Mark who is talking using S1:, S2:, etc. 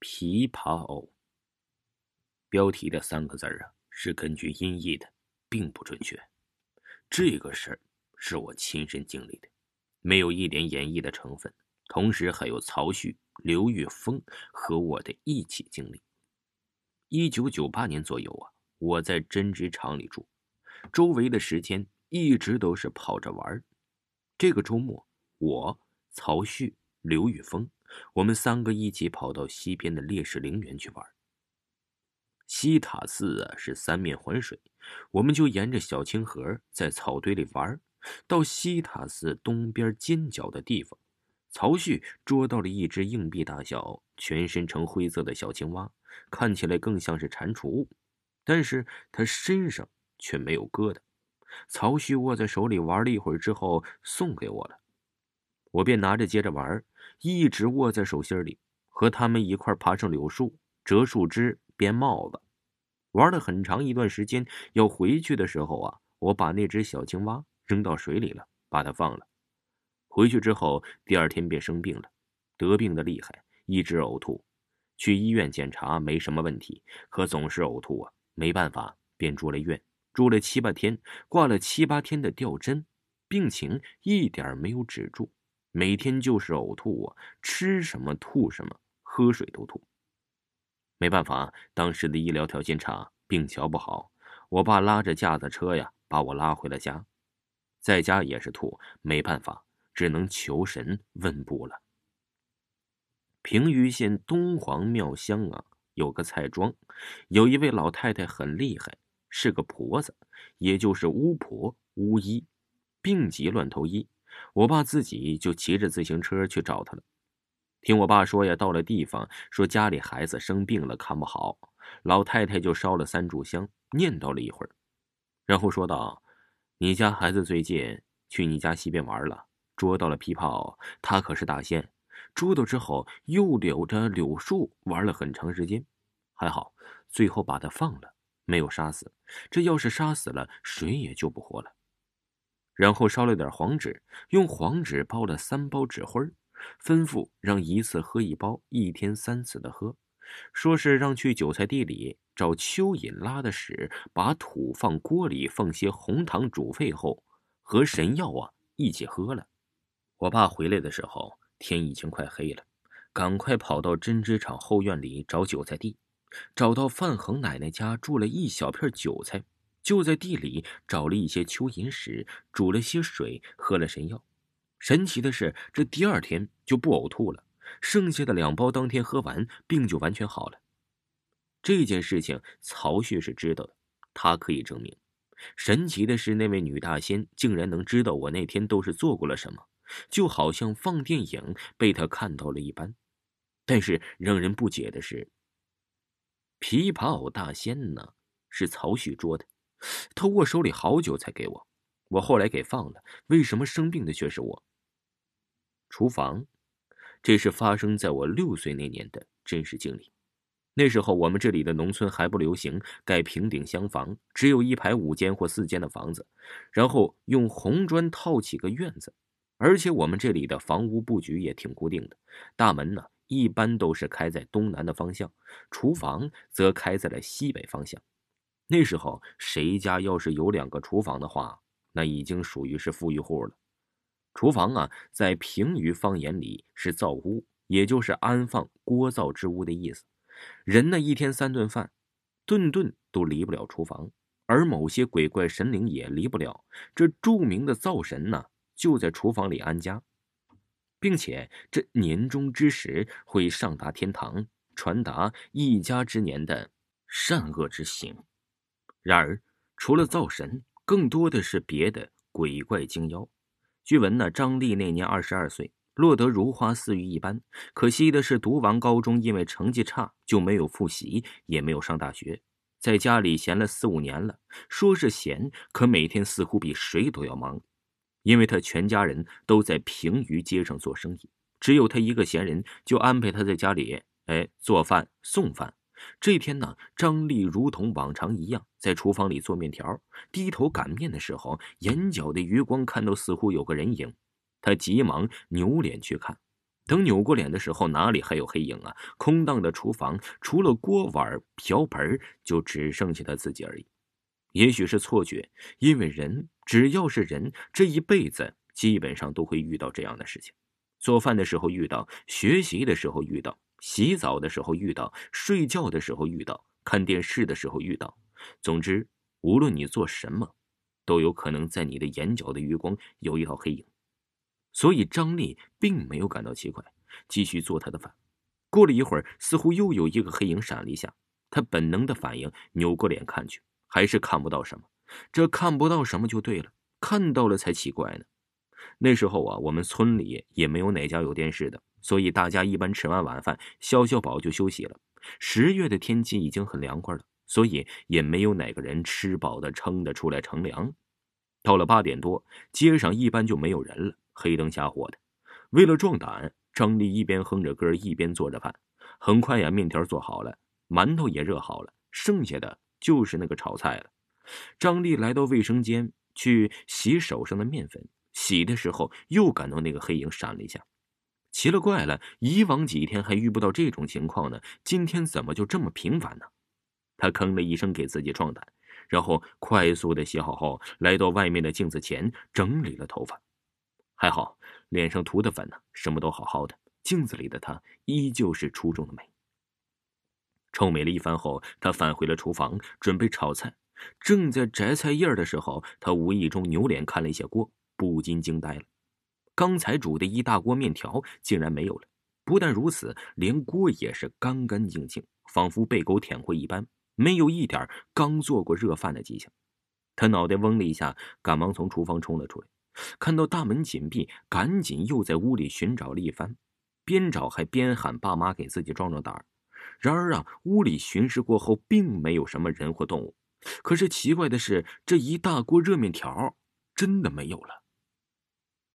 S1: 琵琶藕。标题的三个字啊，是根据音译的，并不准确。这个事儿是我亲身经历的，没有一点演绎的成分。同时还有曹旭、刘玉峰和我的一起经历。一九九八年左右啊，我在针织厂里住，周围的时间一直都是跑着玩这个周末，我、曹旭、刘玉峰，我们三个一起跑到西边的烈士陵园去玩。西塔寺啊是三面环水，我们就沿着小清河在草堆里玩。到西塔寺东边尖角的地方，曹旭捉到了一只硬币大小、全身呈灰色的小青蛙，看起来更像是蟾蜍，但是它身上却没有疙瘩。曹旭握在手里玩了一会儿之后，送给我了，我便拿着接着玩，一直握在手心里，和他们一块爬上柳树，折树枝。编帽子，玩了很长一段时间。要回去的时候啊，我把那只小青蛙扔到水里了，把它放了。回去之后，第二天便生病了，得病的厉害，一直呕吐。去医院检查没什么问题，可总是呕吐啊，没办法，便住了院，住了七八天，挂了七八天的吊针，病情一点没有止住，每天就是呕吐啊，吃什么吐什么，喝水都吐。没办法，当时的医疗条件差，病瞧不好。我爸拉着架子车呀，把我拉回了家。在家也是吐，没办法，只能求神问卜了。平舆县东皇庙乡啊，有个蔡庄，有一位老太太很厉害，是个婆子，也就是巫婆、巫医，病急乱投医。我爸自己就骑着自行车去找他了。听我爸说呀，到了地方，说家里孩子生病了，看不好，老太太就烧了三炷香，念叨了一会儿，然后说道：“你家孩子最近去你家西边玩了，捉到了琵琶，他可是大仙，捉到之后又柳着柳树玩了很长时间，还好最后把他放了，没有杀死。这要是杀死了，谁也救不活了。然后烧了点黄纸，用黄纸包了三包纸灰儿。”吩咐让一次喝一包，一天三次的喝，说是让去韭菜地里找蚯蚓拉的屎，把土放锅里，放些红糖煮沸后，和神药啊一起喝了。我爸回来的时候，天已经快黑了，赶快跑到针织厂后院里找韭菜地，找到范恒奶奶家住了一小片韭菜，就在地里找了一些蚯蚓屎，煮了些水，喝了神药。神奇的是，这第二天就不呕吐了。剩下的两包当天喝完，病就完全好了。这件事情曹旭是知道的，他可以证明。神奇的是，那位女大仙竟然能知道我那天都是做过了什么，就好像放电影被他看到了一般。但是让人不解的是，琵琶藕大仙呢是曹旭捉的，他握手里好久才给我，我后来给放了。为什么生病的却是我？厨房，这是发生在我六岁那年的真实经历。那时候我们这里的农村还不流行盖平顶厢房，只有一排五间或四间的房子，然后用红砖套起个院子。而且我们这里的房屋布局也挺固定的，大门呢一般都是开在东南的方向，厨房则开在了西北方向。那时候谁家要是有两个厨房的话，那已经属于是富裕户了。厨房啊，在平舆方言里是灶屋，也就是安放锅灶之屋的意思。人呢，一天三顿饭，顿顿都离不了厨房。而某些鬼怪神灵也离不了。这著名的灶神呢，就在厨房里安家，并且这年终之时会上达天堂，传达一家之年的善恶之行。然而，除了灶神，更多的是别的鬼怪精妖。据闻呢，张丽那年二十二岁，落得如花似玉一般。可惜的是，读完高中，因为成绩差，就没有复习，也没有上大学，在家里闲了四五年了。说是闲，可每天似乎比谁都要忙，因为他全家人都在平舆街上做生意，只有他一个闲人，就安排他在家里，哎，做饭送饭。这天呢，张丽如同往常一样在厨房里做面条，低头擀面的时候，眼角的余光看到似乎有个人影，他急忙扭脸去看，等扭过脸的时候，哪里还有黑影啊？空荡的厨房，除了锅碗瓢盆，就只剩下他自己而已。也许是错觉，因为人只要是人，这一辈子基本上都会遇到这样的事情：做饭的时候遇到，学习的时候遇到，洗澡的时候遇到，睡觉的时候遇到，看电视的时候遇到。总之，无论你做什么，都有可能在你的眼角的余光有一道黑影。所以张丽并没有感到奇怪，继续做他的饭。过了一会儿，似乎又有一个黑影闪了一下，他本能的反应扭过脸看去，还是看不到什么。这看不到什么就对了，看到了才奇怪呢。那时候啊，我们村里也没有哪家有电视的，所以大家一般吃完晚饭消消饱就休息了。十月的天气已经很凉快了，所以也没有哪个人吃饱的撑的出来乘凉。到了八点多，街上一般就没有人了。黑灯瞎火的，为了壮胆，张丽一边哼着歌，一边做着饭。很快呀，面条做好了，馒头也热好了，剩下的就是那个炒菜了。张丽来到卫生间去洗手上的面粉，洗的时候又感到那个黑影闪了一下。奇了怪了，以往几天还遇不到这种情况呢，今天怎么就这么频繁呢？他吭了一声，给自己壮胆，然后快速的洗好后，来到外面的镜子前整理了头发。还好，脸上涂的粉呢，什么都好好的。镜子里的他依旧是出众的美。臭美了一番后，他返回了厨房，准备炒菜。正在摘菜叶的时候，他无意中扭脸看了一下锅，不禁惊呆了。刚才煮的一大锅面条竟然没有了。不但如此，连锅也是干干净净，仿佛被狗舔过一般，没有一点刚做过热饭的迹象。他脑袋嗡了一下，赶忙从厨房冲了出来。看到大门紧闭，赶紧又在屋里寻找了一番，边找还边喊爸妈给自己壮壮胆儿。然而啊，屋里巡视过后，并没有什么人或动物。可是奇怪的是，这一大锅热面条真的没有了。